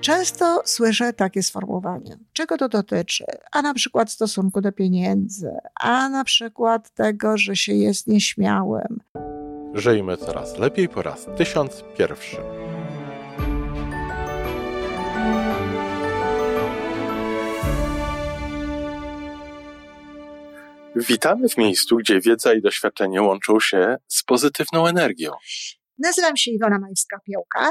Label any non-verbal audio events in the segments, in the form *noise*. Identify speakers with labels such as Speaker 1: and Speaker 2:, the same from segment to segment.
Speaker 1: Często słyszę takie sformułowanie. Czego to dotyczy? A na przykład stosunku do pieniędzy, a na przykład tego, że się jest nieśmiałym.
Speaker 2: Żyjmy coraz lepiej po raz tysiąc pierwszy. Witamy w miejscu, gdzie wiedza i doświadczenie łączą się z pozytywną energią.
Speaker 1: Nazywam się Iwona Majska-Piołka.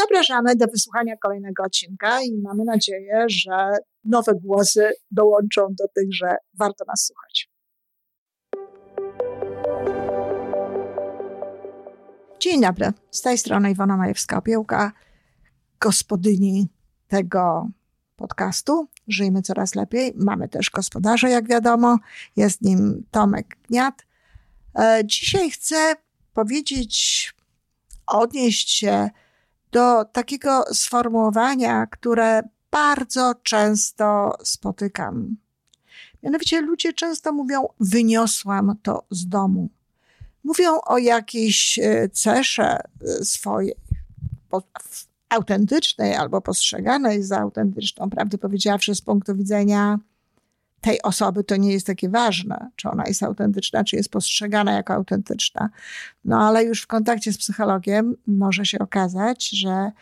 Speaker 1: Zapraszamy do wysłuchania kolejnego odcinka i mamy nadzieję, że nowe głosy dołączą do tych, że warto nas słuchać. Dzień dobry, z tej strony Iwona Majewska-Opiełka, gospodyni tego podcastu. Żyjmy coraz lepiej. Mamy też gospodarza, jak wiadomo. Jest nim Tomek Gniat. E, dzisiaj chcę powiedzieć, odnieść się do takiego sformułowania, które bardzo często spotykam. Mianowicie ludzie często mówią: Wyniosłam to z domu. Mówią o jakiejś e, cesze e, swojej, autentycznej albo postrzeganej za autentyczną, prawdę powiedziawszy, z punktu widzenia tej osoby to nie jest takie ważne, czy ona jest autentyczna, czy jest postrzegana jako autentyczna. No ale już w kontakcie z psychologiem może się okazać, że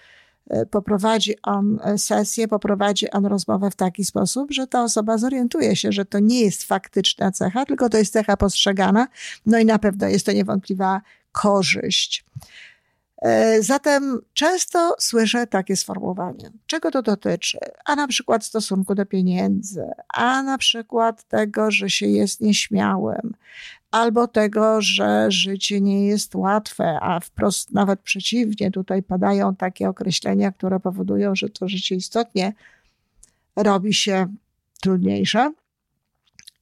Speaker 1: e, poprowadzi on e, sesję, poprowadzi on rozmowę w taki sposób, że ta osoba zorientuje się, że to nie jest faktyczna cecha, tylko to jest cecha postrzegana, no i na pewno jest to niewątpliwa korzyść. E, zatem często słyszę takie sformułowanie. Czego to dotyczy? A na przykład stosunku do pieniędzy, a na przykład tego, że się jest nieśmiałym, albo tego, że życie nie jest łatwe, a wprost nawet przeciwnie, tutaj padają takie określenia, które powodują, że to życie istotnie robi się trudniejsze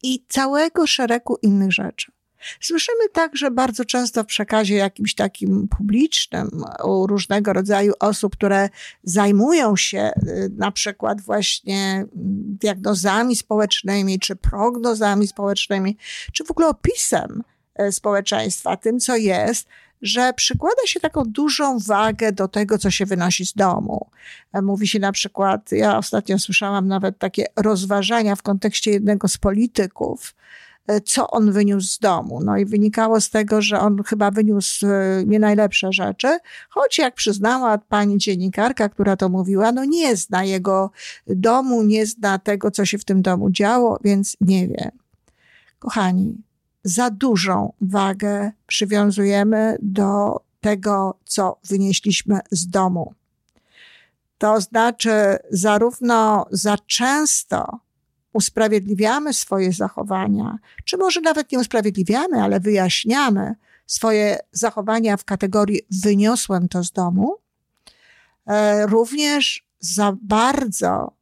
Speaker 1: i całego szeregu innych rzeczy. Słyszymy także bardzo często w przekazie jakimś takim publicznym u różnego rodzaju osób, które zajmują się y, na przykład właśnie diagnozami społecznymi, czy prognozami społecznymi, czy w ogóle opisem y, społeczeństwa, tym co jest, że przykłada się taką dużą wagę do tego, co się wynosi z domu. Mówi się na przykład, ja ostatnio słyszałam nawet takie rozważania w kontekście jednego z polityków, E, co on wyniósł z domu. No i wynikało z tego, że on chyba wyniósł e, nie najlepsze rzeczy, choć jak przyznała pani dziennikarka, która to mówiła, no nie zna jego domu, nie zna tego, co się w tym domu działo, więc nie wie. Kochani, za dużą wagę przywiązujemy do tego, co wynieśliśmy z domu. To znaczy, zarówno za często usprawiedliwiamy swoje zachowania, czy może nawet nie usprawiedliwiamy, ale wyjaśniamy swoje zachowania w kategorii wyniosłem to z domu, e, również za bardzo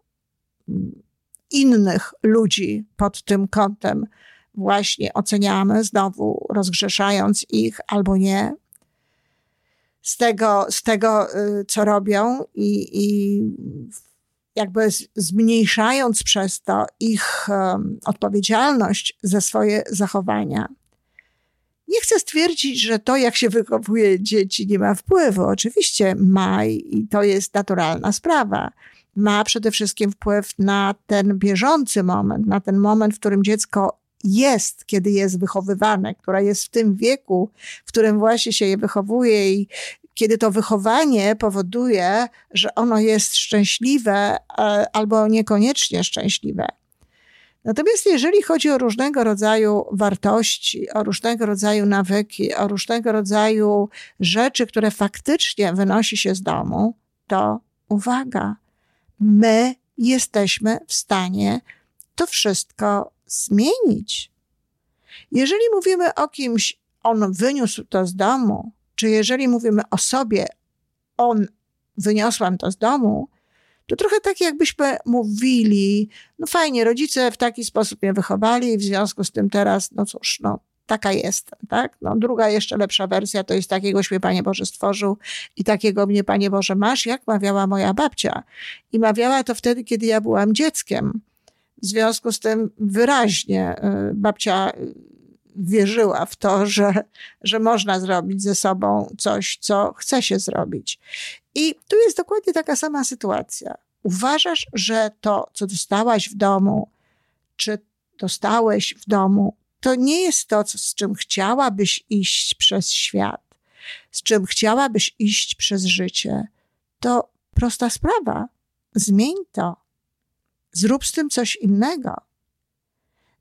Speaker 1: mm, innych ludzi pod tym kątem właśnie oceniamy, znowu rozgrzeszając ich albo nie, z tego, z tego y, co robią i, i jakby zmniejszając przez to ich um, odpowiedzialność za swoje zachowania. Nie chcę stwierdzić, że to, jak się wychowuje dzieci, nie ma wpływu. Oczywiście ma i to jest naturalna sprawa. Ma przede wszystkim wpływ na ten bieżący moment, na ten moment, w którym dziecko jest, kiedy jest wychowywane, która jest w tym wieku, w którym właśnie się je wychowuje i kiedy to wychowanie powoduje, że ono jest szczęśliwe e, albo niekoniecznie szczęśliwe. Natomiast jeżeli chodzi o różnego rodzaju wartości, o różnego rodzaju nawyki, o różnego rodzaju rzeczy, które faktycznie wynosi się z domu, to uwaga, my jesteśmy w stanie to wszystko zmienić. Jeżeli mówimy o kimś, on wyniósł to z domu, czy jeżeli mówimy o sobie, on wyniosłam to z domu, to trochę tak jakbyśmy mówili, no fajnie, rodzice w taki sposób mnie wychowali w związku z tym teraz, no cóż, no taka jestem, tak? No, druga, jeszcze lepsza wersja to jest takiegoś mnie Panie Boże stworzył i takiego mnie Panie Boże masz, jak mawiała moja babcia. I mawiała to wtedy, kiedy ja byłam dzieckiem. W związku z tym wyraźnie y, babcia wierzyła w to, że, że można zrobić ze sobą coś, co chce się zrobić. I tu jest dokładnie taka sama sytuacja. Uważasz, że to, co dostałaś w domu, czy dostałeś w domu, to nie jest to, z czym chciałabyś iść przez świat, z czym chciałabyś iść przez życie. To prosta sprawa. Zmień to. Zrób z tym coś innego.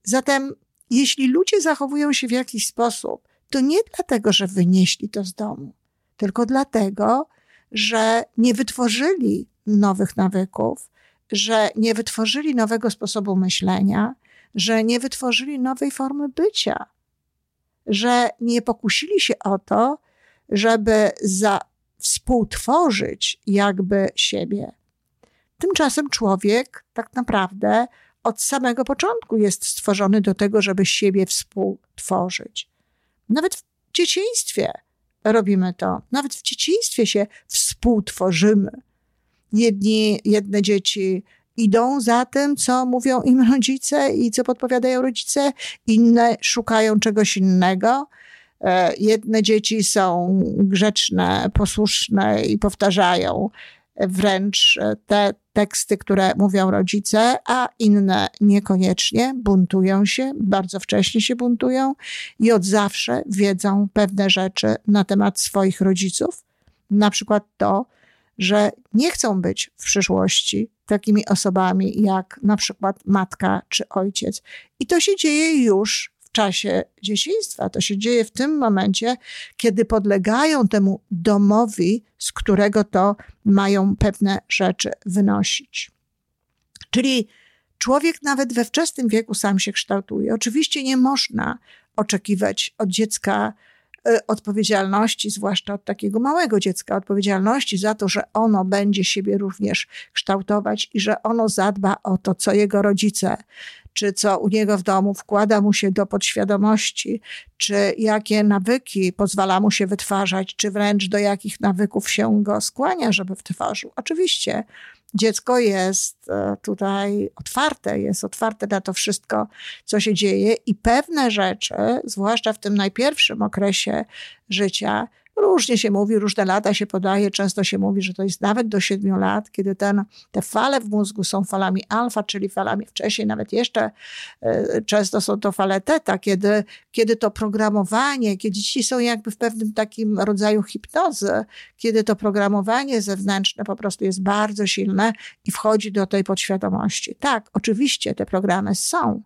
Speaker 1: Zatem jeśli ludzie zachowują się w jakiś sposób, to nie dlatego, że wynieśli to z domu, tylko dlatego, że nie wytworzyli nowych nawyków, że nie wytworzyli nowego sposobu myślenia, że nie wytworzyli nowej formy bycia, że nie pokusili się o to, żeby za, współtworzyć jakby siebie. Tymczasem człowiek tak naprawdę od samego początku jest stworzony do tego, żeby siebie współtworzyć. Nawet w dzieciństwie robimy to. Nawet w dzieciństwie się współtworzymy. Jedni, jedne dzieci idą za tym, co mówią im rodzice i co podpowiadają rodzice, inne szukają czegoś innego. E, jedne dzieci są grzeczne, posłuszne i powtarzają wręcz e, te teksty, które mówią rodzice, a inne niekoniecznie buntują się, bardzo wcześnie się buntują i od zawsze wiedzą pewne rzeczy na temat swoich rodziców. Na przykład to, że nie chcą być w przyszłości takimi osobami jak na przykład matka czy ojciec. I to się dzieje już czasie dzieciństwa. To się dzieje w tym momencie, kiedy podlegają temu domowi, z którego to mają pewne rzeczy wynosić. Czyli człowiek nawet we wczesnym wieku sam się kształtuje. Oczywiście nie można oczekiwać od dziecka e, odpowiedzialności, zwłaszcza od takiego małego dziecka, odpowiedzialności za to, że ono będzie siebie również kształtować i że ono zadba o to, co jego rodzice czy co u niego w domu wkłada mu się do podświadomości, czy jakie nawyki pozwala mu się wytwarzać, czy wręcz do jakich nawyków się go skłania, żeby wtworzył. Oczywiście dziecko jest e, tutaj otwarte, jest otwarte na to wszystko, co się dzieje i pewne rzeczy, zwłaszcza w tym najpierwszym okresie życia, Różnie się mówi, różne lata się podaje, często się mówi, że to jest nawet do siedmiu lat, kiedy ten, te fale w mózgu są falami alfa, czyli falami wcześniej, nawet jeszcze e, często są to fale teta, kiedy, kiedy to programowanie, kiedy dzieci są jakby w pewnym takim rodzaju hipnozy, kiedy to programowanie zewnętrzne po prostu jest bardzo silne i wchodzi do tej podświadomości. Tak, oczywiście te programy są,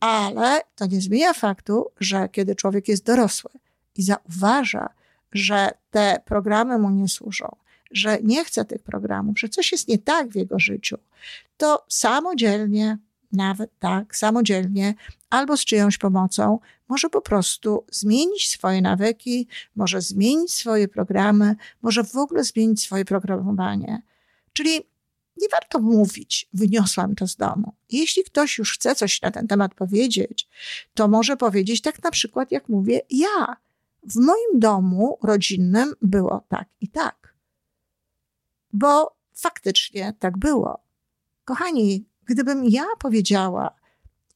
Speaker 1: ale to nie zmienia faktu, że kiedy człowiek jest dorosły i zauważa, że te programy mu nie służą, że nie chce tych programów, że coś jest nie tak w jego życiu, to samodzielnie, nawet tak, samodzielnie, albo z czyjąś pomocą, może po prostu zmienić swoje nawyki, może zmienić swoje programy, może w ogóle zmienić swoje programowanie. Czyli nie warto mówić, wyniosłam to z domu. Jeśli ktoś już chce coś na ten temat powiedzieć, to może powiedzieć tak na przykład, jak mówię ja w moim domu rodzinnym było tak i tak. Bo faktycznie tak było. Kochani, gdybym ja powiedziała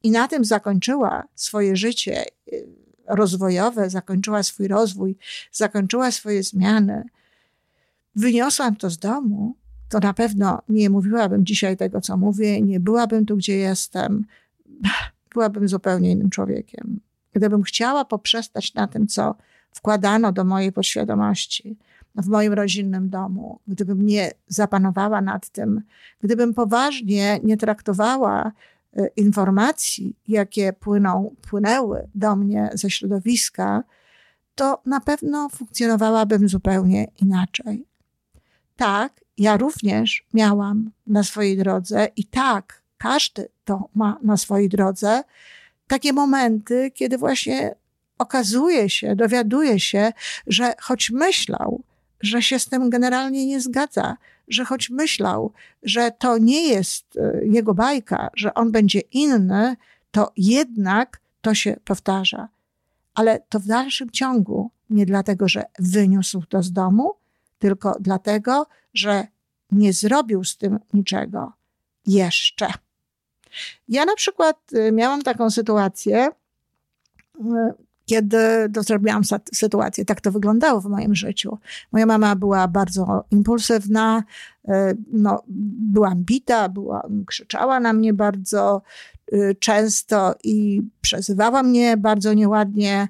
Speaker 1: i na tym zakończyła swoje życie y, rozwojowe, zakończyła swój rozwój, zakończyła swoje zmiany, wyniosłam to z domu, to na pewno nie mówiłabym dzisiaj tego, co mówię, nie byłabym tu, gdzie jestem, byłabym zupełnie innym człowiekiem. Gdybym chciała poprzestać na tym, co wkładano do mojej podświadomości w moim rodzinnym domu, gdybym nie zapanowała nad tym, gdybym poważnie nie traktowała e, informacji, jakie płyną, płynęły do mnie ze środowiska, to na pewno funkcjonowałabym zupełnie inaczej. Tak, ja również miałam na swojej drodze i tak, każdy to ma na swojej drodze takie momenty, kiedy właśnie okazuje się, dowiaduje się, że choć myślał, że się z tym generalnie nie zgadza, że choć myślał, że to nie jest e, jego bajka, że on będzie inny, to jednak to się powtarza. Ale to w dalszym ciągu nie dlatego, że wyniósł to z domu, tylko dlatego, że nie zrobił z tym niczego jeszcze. Ja na przykład y, miałam taką sytuację, y, kiedy zrobiłam sytuację, tak to wyglądało w moim życiu. Moja mama była bardzo impulsywna, y, no, była bita, była, krzyczała na mnie bardzo często i przezywała mnie bardzo nieładnie.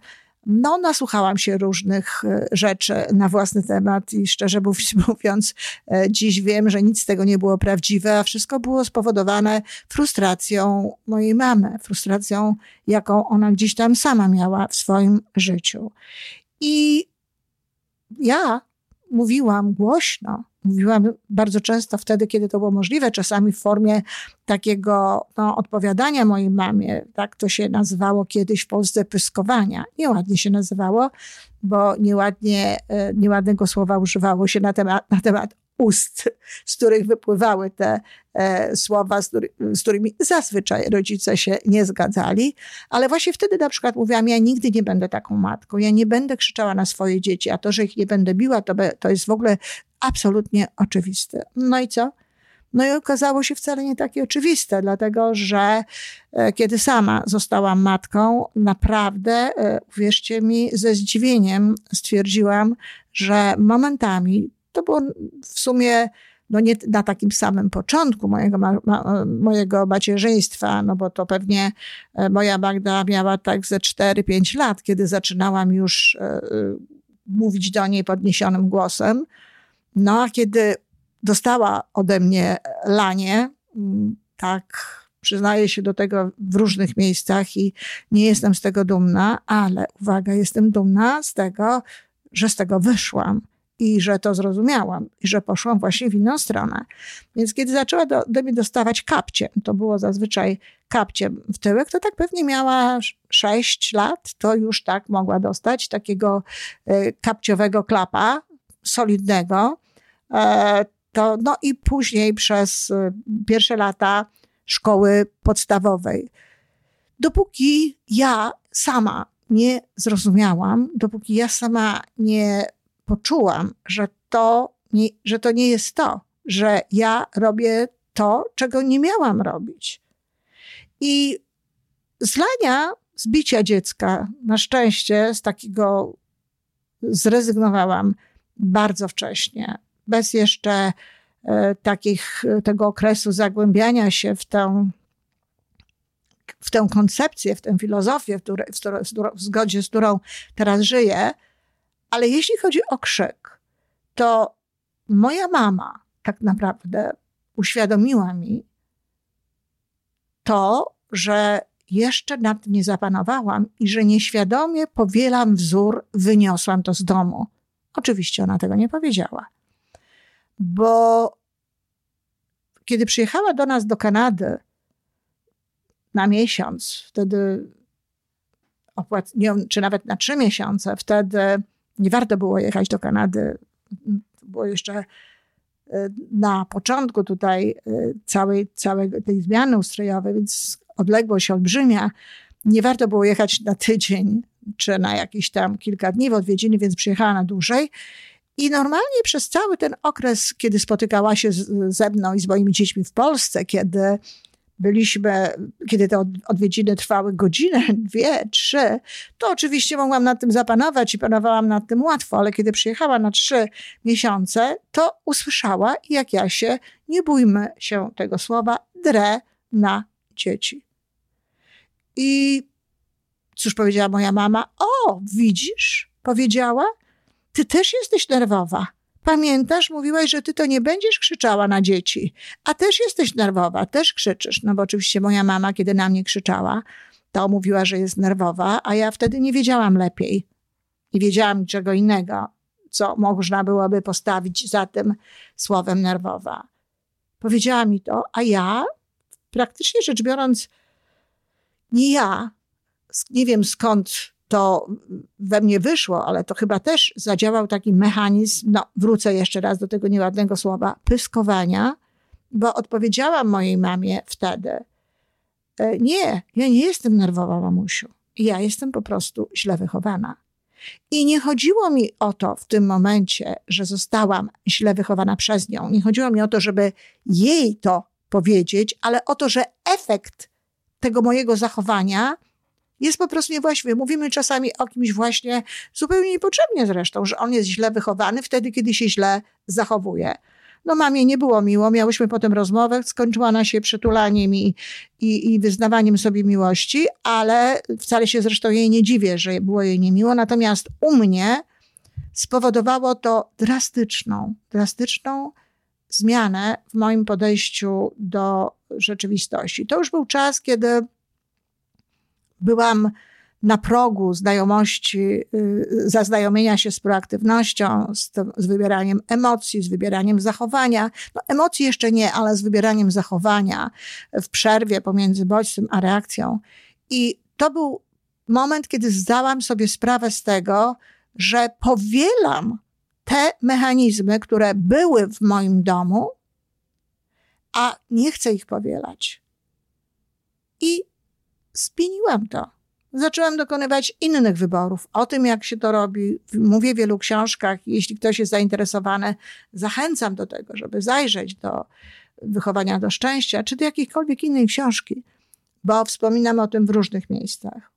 Speaker 1: No, nasłuchałam się różnych e, rzeczy na własny temat i szczerze *laughs* mówiąc, e, dziś wiem, że nic z tego nie było prawdziwe, a wszystko było spowodowane frustracją mojej mamy, frustracją, jaką ona gdzieś tam sama miała w swoim życiu. I ja mówiłam głośno, mówiłam bardzo często wtedy, kiedy to było możliwe, czasami w formie takiego no, odpowiadania mojej mamie. Tak to się nazywało kiedyś w Polsce pyskowania. Nieładnie się nazywało, bo nieładnie, e, nieładnego słowa używało się na temat, na temat ust, z których wypływały te e, słowa, z, który, z, którymi zazwyczaj rodzice się nie zgadzali. Ale właśnie wtedy na przykład mówiłam, ja nigdy nie będę taką matką, ja nie będę krzyczała na swoje dzieci, a to, że ich nie będę biła, to, be, to jest w ogóle absolutnie oczywiste. No i co? No i okazało się wcale nie takie oczywiste, dlatego że e, kiedy sama zostałam matką, naprawdę, e, uwierzcie mi, ze zdziwieniem stwierdziłam, że momentami to było w sumie no nie na takim samym początku mojego, ma, ma, mojego macierzyństwa, no bo to pewnie e, moja Magda miała tak ze 4-5 lat, kiedy zaczynałam już e, mówić do niej podniesionym głosem. No a kiedy dostała ode mnie lanie, mm, tak przyznaję się do tego w różnych miejscach i nie jestem z tego dumna, ale uwaga, jestem dumna z tego, że z tego wyszłam i że to zrozumiałam i że poszłam właśnie w inną stronę. Więc kiedy zaczęła do, do mnie dostawać kapcie, to było zazwyczaj kapcie w tyłek, to tak pewnie miała 6 lat, to już tak mogła dostać takiego e, kapciowego klapa, solidnego. E, to, no i później przez e, pierwsze lata szkoły podstawowej. Dopóki ja sama nie zrozumiałam, dopóki ja sama nie poczułam, że to nie, że to nie jest to, że ja robię to, czego nie miałam robić. I zlania, zbicia dziecka, na szczęście z takiego zrezygnowałam bardzo wcześnie, bez jeszcze e, takich, tego okresu zagłębiania się w tę, w tę koncepcję, w tę filozofię, w, której, w, w zgodzie z którą teraz żyję, ale jeśli chodzi o krzyk, to moja mama tak naprawdę uświadomiła mi to, że jeszcze nad tym nie zapanowałam i że nieświadomie powielam wzór, wyniosłam to z domu. Oczywiście ona tego nie powiedziała, bo kiedy przyjechała do nas do Kanady na miesiąc, wtedy nie, czy nawet na trzy miesiące, wtedy nie warto było jechać do Kanady. Było jeszcze e, na początku tutaj e, całej, całej tej zmiany ustrojowej, więc odległość olbrzymia. Nie warto było jechać na tydzień czy na jakieś tam kilka dni w odwiedziny, więc przyjechała na dłużej. I normalnie przez cały ten okres, kiedy spotykała się ze mną i z moimi dziećmi w Polsce, kiedy byliśmy, kiedy te odwiedziny trwały godzinę, *laughs* dwie, trzy, to oczywiście mogłam nad tym zapanować i panowałam nad tym łatwo, ale kiedy przyjechała na trzy miesiące, to usłyszała, jak ja się, nie bójmy się tego słowa, drę na dzieci. I cóż powiedziała moja mama? O, widzisz, powiedziała, ty też jesteś nerwowa. Pamiętasz, mówiłaś, że ty to nie będziesz krzyczała na dzieci, a też jesteś nerwowa, też krzyczysz. No bo oczywiście moja mama, kiedy na mnie krzyczała, to mówiła, że jest nerwowa, a ja wtedy nie wiedziałam lepiej. Nie wiedziałam niczego innego, co można byłoby postawić za tym słowem nerwowa. Powiedziała mi to, a ja, praktycznie rzecz biorąc, nie ja, nie wiem skąd to we mnie wyszło, ale to chyba też zadziałał taki mechanizm, no wrócę jeszcze raz do tego nieładnego słowa, pyskowania, bo odpowiedziałam mojej mamie wtedy, e, nie, ja nie jestem nerwowa, mamusiu. Ja jestem po prostu źle wychowana. I nie chodziło mi o to w tym momencie, że zostałam źle wychowana przez nią. Nie chodziło mi o to, żeby jej to powiedzieć, ale o to, że efekt tego mojego zachowania jest po prostu niewłaściwy. Mówimy czasami o kimś właśnie zupełnie niepotrzebnie zresztą, że on jest źle wychowany wtedy, kiedy się źle zachowuje. No mamie nie było miło, miałyśmy potem rozmowę, skończyła ona się przytulaniem i, i, i wyznawaniem sobie miłości, ale wcale się zresztą jej nie dziwię, że było jej niemiło. Natomiast u mnie spowodowało to drastyczną, drastyczną zmianę w moim podejściu do rzeczywistości. To już był czas, kiedy byłam na progu znajomości, y, zaznajomienia się z proaktywnością, z, z, wybieraniem emocji, z wybieraniem zachowania. No, emocji jeszcze nie, ale z wybieraniem zachowania w przerwie pomiędzy bodźcem a reakcją. I to był moment, kiedy zdałam sobie sprawę z tego, że powielam te mechanizmy, które były w moim domu, a nie chcę ich powielać. I zmieniłam to zaczęłam dokonywać innych wyborów. O tym, jak się to robi, mówię w wielu książkach. Jeśli ktoś jest zainteresowany, zachęcam do tego, żeby zajrzeć do wychowania do szczęścia, czy do jakiejkolwiek innej książki, bo wspominam o tym w różnych miejscach.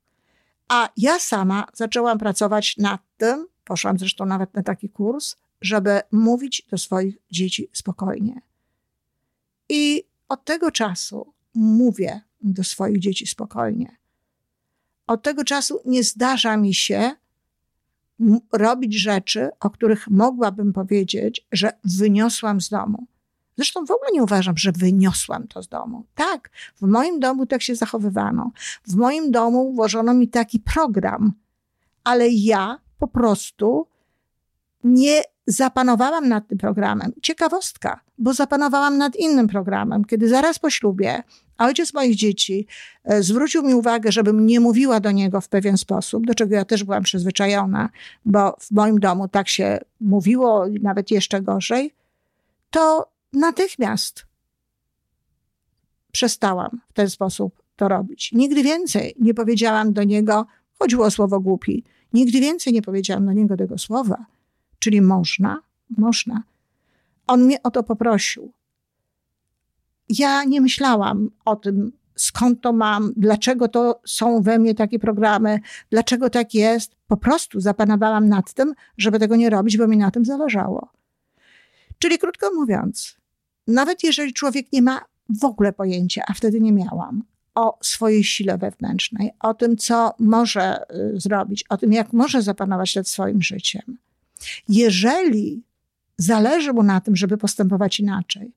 Speaker 1: A ja sama zaczęłam pracować nad tym, poszłam zresztą nawet na taki kurs, żeby mówić do swoich dzieci spokojnie. I od tego czasu mówię do swoich dzieci spokojnie od tego czasu nie zdarza mi się robić rzeczy, o których mogłabym powiedzieć, że wyniosłam z domu. Zresztą w ogóle nie uważam, że wyniosłam to z domu. Tak, w moim domu tak się zachowywano. W moim domu włożono mi taki program, ale ja po prostu nie zapanowałam nad tym programem. Ciekawostka, bo zapanowałam nad innym programem, kiedy zaraz po ślubie ojciec moich dzieci e, zwrócił mi uwagę, żebym nie mówiła do niego w pewien sposób, do czego ja też byłam przyzwyczajona, bo w moim domu tak się mówiło, nawet jeszcze gorzej, to natychmiast przestałam w ten sposób to robić. Nigdy więcej nie powiedziałam do niego, chodziło o słowo głupi, nigdy więcej nie powiedziałam do niego tego słowa, czyli można, można. On mnie o to poprosił ja nie myślałam o tym, skąd to mam, dlaczego to są we mnie takie programy, dlaczego tak jest. Po prostu zapanowałam nad tym, żeby tego nie robić, bo mi na tym zależało. Czyli krótko mówiąc, nawet jeżeli człowiek nie ma w ogóle pojęcia, a wtedy nie miałam, o swojej sile wewnętrznej, o tym, co może y, zrobić, o tym, jak może zapanować nad swoim życiem. Jeżeli zależy mu na tym, żeby postępować inaczej,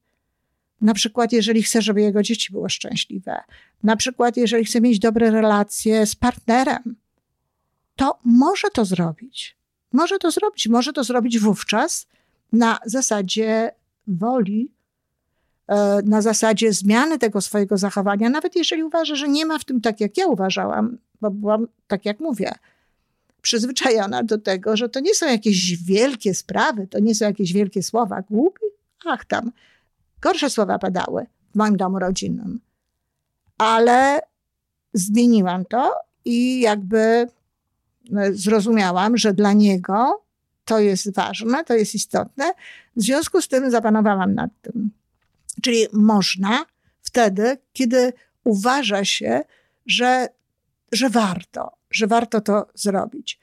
Speaker 1: na przykład, jeżeli chce, żeby jego dzieci było szczęśliwe, na przykład, jeżeli chce mieć dobre relacje z partnerem, to może to zrobić. Może to zrobić. Może to zrobić wówczas na zasadzie woli, e, na zasadzie zmiany tego swojego zachowania, nawet jeżeli uważa, że nie ma w tym tak, jak ja uważałam, bo byłam, tak jak mówię, przyzwyczajona do tego, że to nie są jakieś wielkie sprawy, to nie są jakieś wielkie słowa. Głupi? Ach tam Gorsze słowa padały w moim domu rodzinnym. Ale zmieniłam to i jakby e, zrozumiałam, że dla niego to jest ważne, to jest istotne. W związku z tym zapanowałam nad tym. Czyli można wtedy, kiedy uważa się, że, że warto, że warto to zrobić.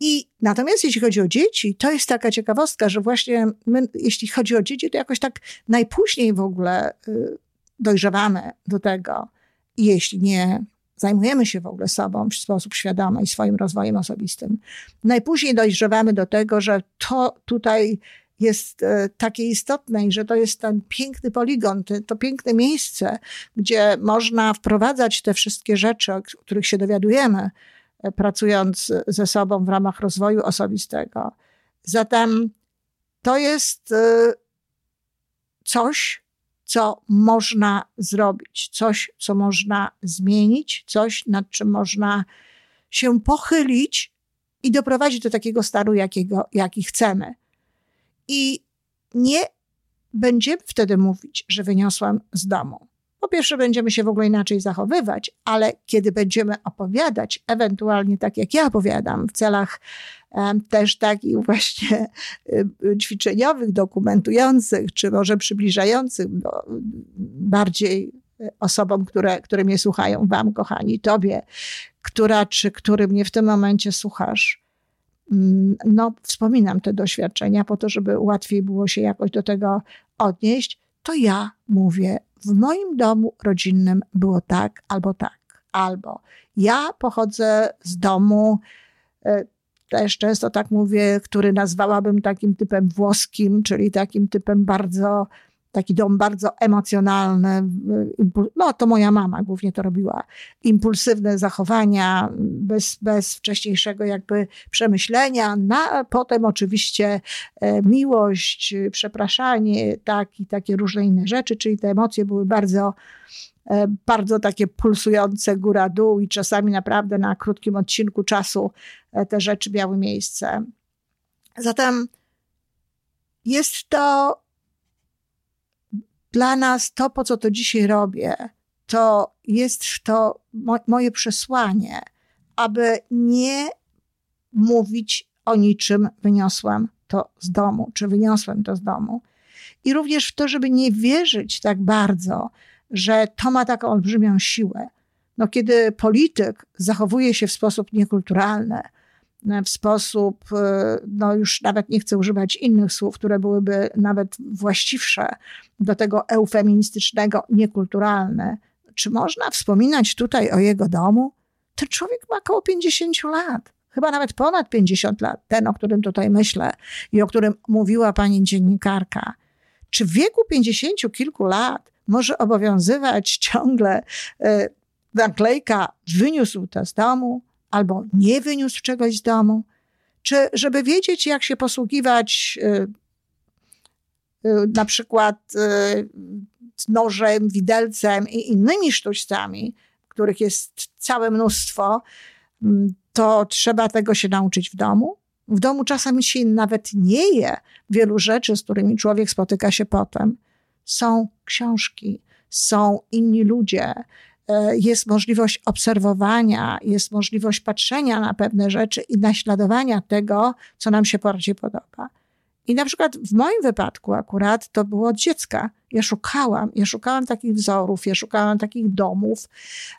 Speaker 1: I natomiast jeśli chodzi o dzieci, to jest taka ciekawostka, że właśnie my, jeśli chodzi o dzieci, to jakoś tak najpóźniej w ogóle y, dojrzewamy do tego. Jeśli nie zajmujemy się w ogóle sobą w sposób świadomy i swoim rozwojem osobistym, najpóźniej dojrzewamy do tego, że to tutaj jest y, takie istotne i że to jest ten piękny poligon, to, to piękne miejsce, gdzie można wprowadzać te wszystkie rzeczy, o których się dowiadujemy, pracując ze sobą w ramach rozwoju osobistego. Zatem to jest y, coś, co można zrobić, coś, co można zmienić, coś, nad czym można się pochylić i doprowadzić do takiego stanu, jakiego, jaki chcemy. I nie będziemy wtedy mówić, że wyniosłam z domu. Po pierwsze, będziemy się w ogóle inaczej zachowywać, ale kiedy będziemy opowiadać, ewentualnie tak jak ja opowiadam, w celach też takich właśnie ćwiczeniowych, dokumentujących, czy może przybliżających bardziej osobom, które, które mnie słuchają, Wam, kochani, Tobie, która czy który mnie w tym momencie słuchasz. Mm, no, wspominam te doświadczenia po to, żeby łatwiej było się jakoś do tego odnieść, to ja mówię, w moim domu rodzinnym było tak albo tak, albo ja pochodzę z domu, e, też często tak mówię, który nazwałabym takim typem włoskim, czyli takim typem bardzo taki dom bardzo emocjonalny. No, to moja mama głównie to robiła. Impulsywne zachowania, bez, bez wcześniejszego jakby przemyślenia. Na, potem oczywiście e, miłość, przepraszanie, tak, i takie różne inne rzeczy, czyli te emocje były bardzo e, bardzo takie pulsujące góra-dół i czasami naprawdę na krótkim odcinku czasu e, te rzeczy miały miejsce. Zatem jest to dla nas to, po co to dzisiaj robię, to jest to mo moje przesłanie, aby nie mówić o niczym wyniosłam to z domu, czy wyniosłem to z domu. I również w to, żeby nie wierzyć tak bardzo, że to ma taką olbrzymią siłę. No, kiedy polityk zachowuje się w sposób niekulturalny, w sposób, e, no już nawet nie chcę używać innych słów, które byłyby nawet właściwsze do tego eufeministycznego, niekulturalne. Czy można wspominać tutaj o jego domu? Ten człowiek ma około 50 lat, chyba nawet ponad 50 lat, ten, o którym tutaj myślę i o którym mówiła pani dziennikarka. Czy w wieku 50 kilku lat może obowiązywać ciągle y, naklejka wyniósł to z domu? Albo nie wyniósł czegoś z domu, czy żeby wiedzieć, jak się posługiwać y, y, na przykład y, nożem, widelcem i innymi sztućcami, których jest całe mnóstwo, mm, to trzeba tego się nauczyć w domu. W domu czasami się nawet nie je wielu rzeczy, z którymi człowiek spotyka się potem. Są książki, są inni ludzie, jest możliwość obserwowania, jest możliwość patrzenia na pewne rzeczy i naśladowania tego, co nam się bardziej podoba. I na przykład w moim wypadku akurat to było od dziecka. Ja szukałam, ja szukałam takich wzorów, ja szukałam takich domów,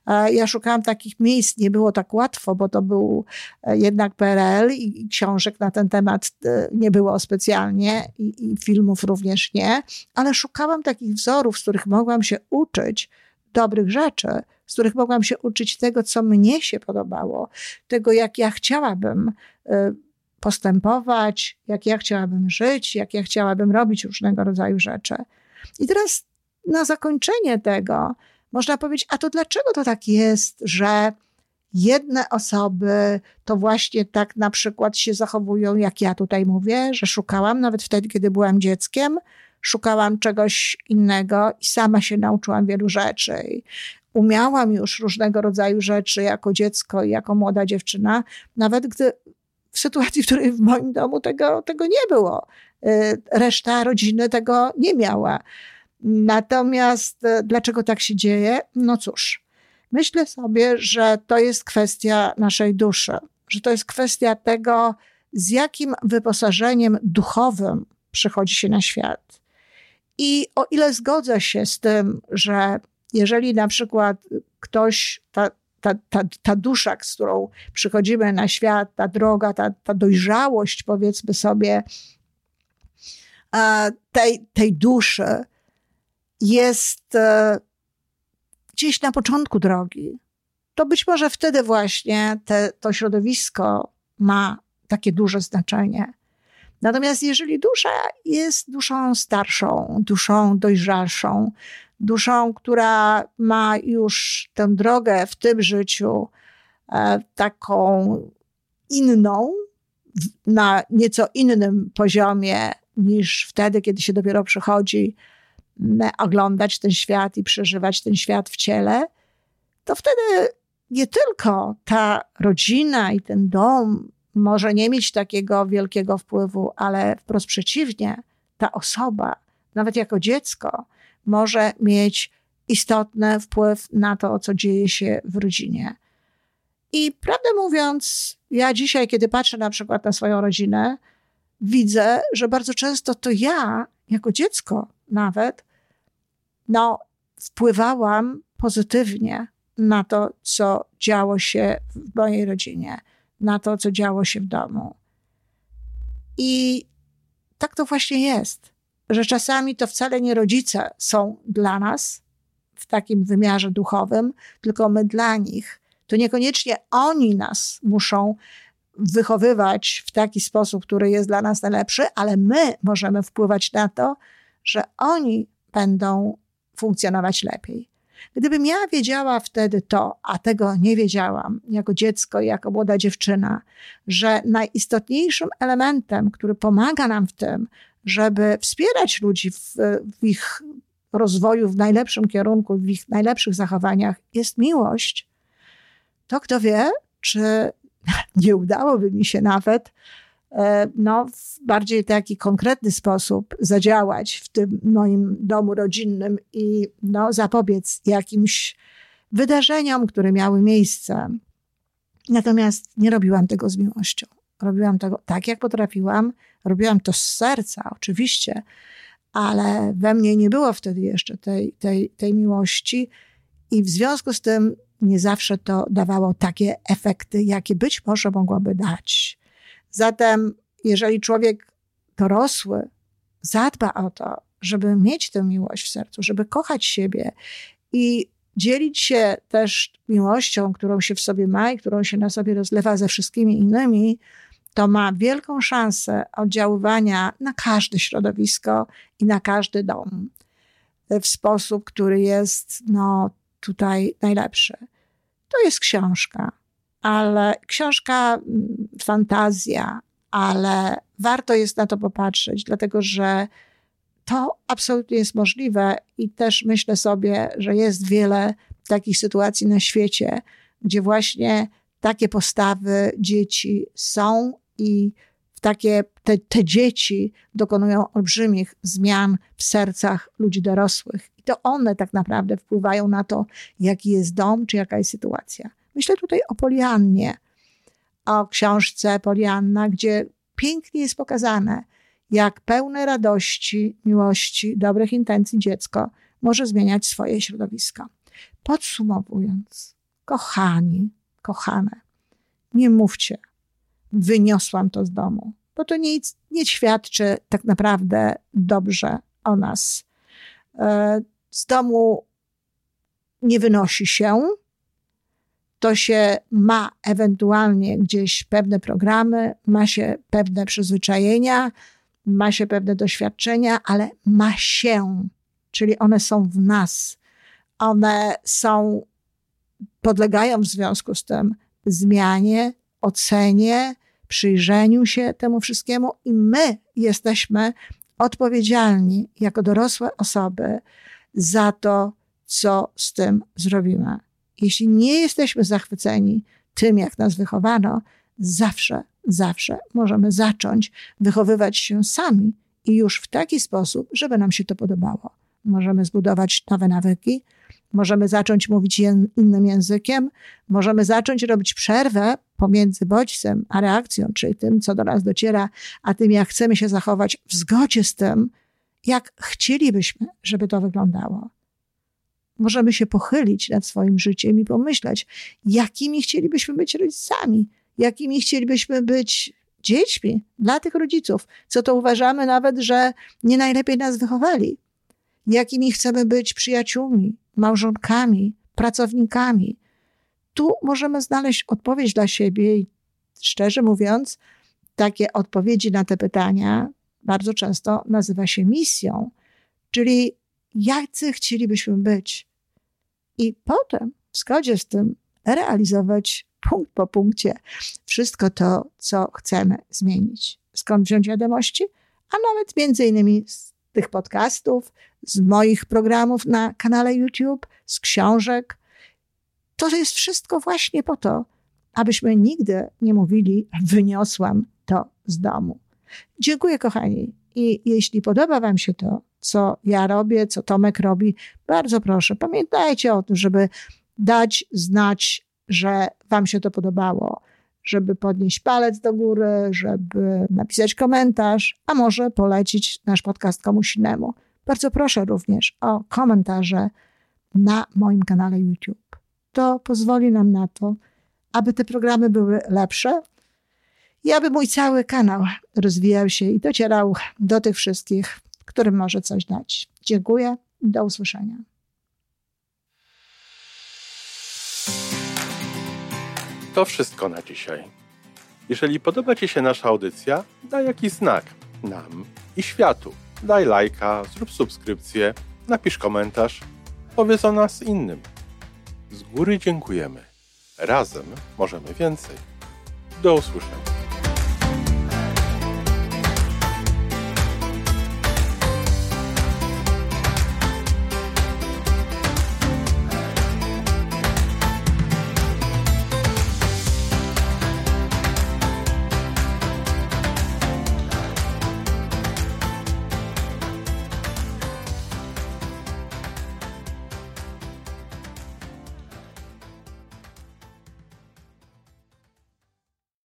Speaker 1: e, ja szukałam takich miejsc. Nie było tak łatwo, bo to był e, jednak PRL i książek na ten temat nie było specjalnie i, i filmów również nie, ale szukałam takich wzorów, z których mogłam się uczyć, dobrych rzeczy, z których mogłam się uczyć tego, co mnie się podobało, tego, jak ja chciałabym y, postępować, jak ja chciałabym żyć, jak ja chciałabym robić różnego rodzaju rzeczy. I teraz na zakończenie tego można powiedzieć, a to dlaczego to tak jest, że jedne osoby to właśnie tak na przykład się zachowują, jak ja tutaj mówię, że szukałam nawet wtedy, kiedy byłam dzieckiem, szukałam czegoś innego i sama się nauczyłam wielu rzeczy. Umiałam już różnego rodzaju rzeczy jako dziecko i jako młoda dziewczyna, nawet gdy w sytuacji, w której w moim domu tego, tego nie było. Y, reszta rodziny tego nie miała. Natomiast y, dlaczego tak się dzieje? No cóż, myślę sobie, że to jest kwestia naszej duszy, że to jest kwestia tego, z jakim wyposażeniem duchowym przychodzi się na świat. I o ile zgodzę się z tym, że jeżeli na przykład ktoś, ta, ta, ta, ta dusza, z którą przychodzimy na świat, ta droga, ta, ta dojrzałość, powiedzmy sobie, tej, tej duszy jest e, gdzieś na początku drogi, to być może wtedy właśnie te, to środowisko ma takie duże znaczenie. Natomiast jeżeli dusza jest duszą starszą, duszą dojrzalszą, duszą, która ma już tę drogę w tym życiu e, taką inną, na nieco innym poziomie niż wtedy, kiedy się dopiero przychodzi oglądać ten świat i przeżywać ten świat w ciele, to wtedy nie tylko ta rodzina i ten dom może nie mieć takiego wielkiego wpływu, ale wprost przeciwnie, ta osoba, nawet jako dziecko, może mieć istotny wpływ na to, co dzieje się w rodzinie. I prawdę mówiąc, ja dzisiaj, kiedy patrzę na przykład na swoją rodzinę, widzę, że bardzo często to ja, jako dziecko nawet, no, wpływałam pozytywnie na to, co działo się w mojej rodzinie, na to, co działo się w domu. I tak to właśnie jest, że czasami to wcale nie rodzice są dla nas w takim wymiarze duchowym, tylko my dla nich. To niekoniecznie oni nas muszą wychowywać w taki sposób, który jest dla nas najlepszy, ale my możemy wpływać na to, że oni będą funkcjonować lepiej. Gdybym ja wiedziała wtedy to, a tego nie wiedziałam jako dziecko i jako młoda dziewczyna, że najistotniejszym elementem, który pomaga nam w tym, żeby wspierać ludzi w, w ich rozwoju w najlepszym kierunku, w ich najlepszych zachowaniach, jest miłość, to kto wie, czy *laughs* nie udałoby mi się nawet no, w bardziej taki konkretny sposób zadziałać w tym moim domu rodzinnym i no, zapobiec jakimś wydarzeniom, które miały miejsce. Natomiast nie robiłam tego z miłością. Robiłam tego tak, jak potrafiłam. Robiłam to z serca, oczywiście, ale we mnie nie było wtedy jeszcze tej, tej, tej miłości. I w związku z tym nie zawsze to dawało takie efekty, jakie być może mogłoby dać. Zatem, jeżeli człowiek dorosły zadba o to, żeby mieć tę miłość w sercu, żeby kochać siebie i dzielić się też miłością, którą się w sobie ma i którą się na sobie rozlewa ze wszystkimi innymi, to ma wielką szansę oddziaływania na każde środowisko i na każdy dom w sposób, który jest no, tutaj najlepszy. To jest książka, ale książka mm, fantazja, ale warto jest na to popatrzeć, dlatego że to absolutnie jest możliwe i też myślę sobie, że jest wiele takich sytuacji na świecie, gdzie właśnie takie postawy dzieci są i takie te, te dzieci dokonują olbrzymich zmian w sercach ludzi dorosłych. I to one tak naprawdę wpływają na to, jaki jest dom, czy jaka jest sytuacja. Myślę tutaj o Poliannie, o książce Polianna, gdzie pięknie jest pokazane, jak pełne radości, miłości, dobrych intencji dziecko może zmieniać swoje środowisko. Podsumowując, kochani, kochane, nie mówcie, wyniosłam to z domu, bo to nic nie świadczy tak naprawdę dobrze o nas. E, z domu nie wynosi się, to się ma ewentualnie gdzieś pewne programy, ma się pewne przyzwyczajenia, ma się pewne doświadczenia, ale ma się, czyli one są w nas. One są, podlegają w związku z tym zmianie, ocenie, przyjrzeniu się temu wszystkiemu i my jesteśmy odpowiedzialni jako dorosłe osoby za to, co z tym zrobimy. Jeśli nie jesteśmy zachwyceni tym, jak nas wychowano, zawsze, zawsze możemy zacząć wychowywać się sami i już w taki sposób, żeby nam się to podobało. Możemy zbudować nowe nawyki, możemy zacząć mówić innym językiem, możemy zacząć robić przerwę pomiędzy bodźcem a reakcją, czyli tym, co do nas dociera, a tym, jak chcemy się zachować w zgodzie z tym, jak chcielibyśmy, żeby to wyglądało. Możemy się pochylić nad swoim życiem i pomyśleć, jakimi chcielibyśmy być rodzicami, jakimi chcielibyśmy być dziećmi dla tych rodziców, co to uważamy nawet, że nie najlepiej nas wychowali, jakimi chcemy być przyjaciółmi, małżonkami, pracownikami. Tu możemy znaleźć odpowiedź dla siebie i szczerze mówiąc, takie odpowiedzi na te pytania bardzo często nazywa się misją, czyli jacy chcielibyśmy być. I potem w zgodzie z tym realizować punkt po punkcie wszystko to, co chcemy zmienić. Skąd wziąć wiadomości? A nawet między innymi z tych podcastów, z moich programów na kanale YouTube, z książek To jest wszystko właśnie po to, abyśmy nigdy nie mówili, wyniosłam to z domu. Dziękuję, kochani. I jeśli podoba Wam się to, co ja robię, co Tomek robi, bardzo proszę, pamiętajcie o tym, żeby dać znać, że Wam się to podobało, żeby podnieść palec do góry, żeby napisać komentarz, a może polecić nasz podcast komuś innemu. Bardzo proszę również o komentarze na moim kanale YouTube. To pozwoli nam na to, aby te programy były lepsze i aby mój cały kanał rozwijał się i docierał do tych wszystkich, którym może coś dać. Dziękuję. Do usłyszenia.
Speaker 2: To wszystko na dzisiaj. Jeżeli podoba Ci się nasza audycja, daj jakiś znak nam i światu. Daj lajka, zrób subskrypcję, napisz komentarz, powiedz o nas innym. Z góry dziękujemy. Razem możemy więcej. Do usłyszenia.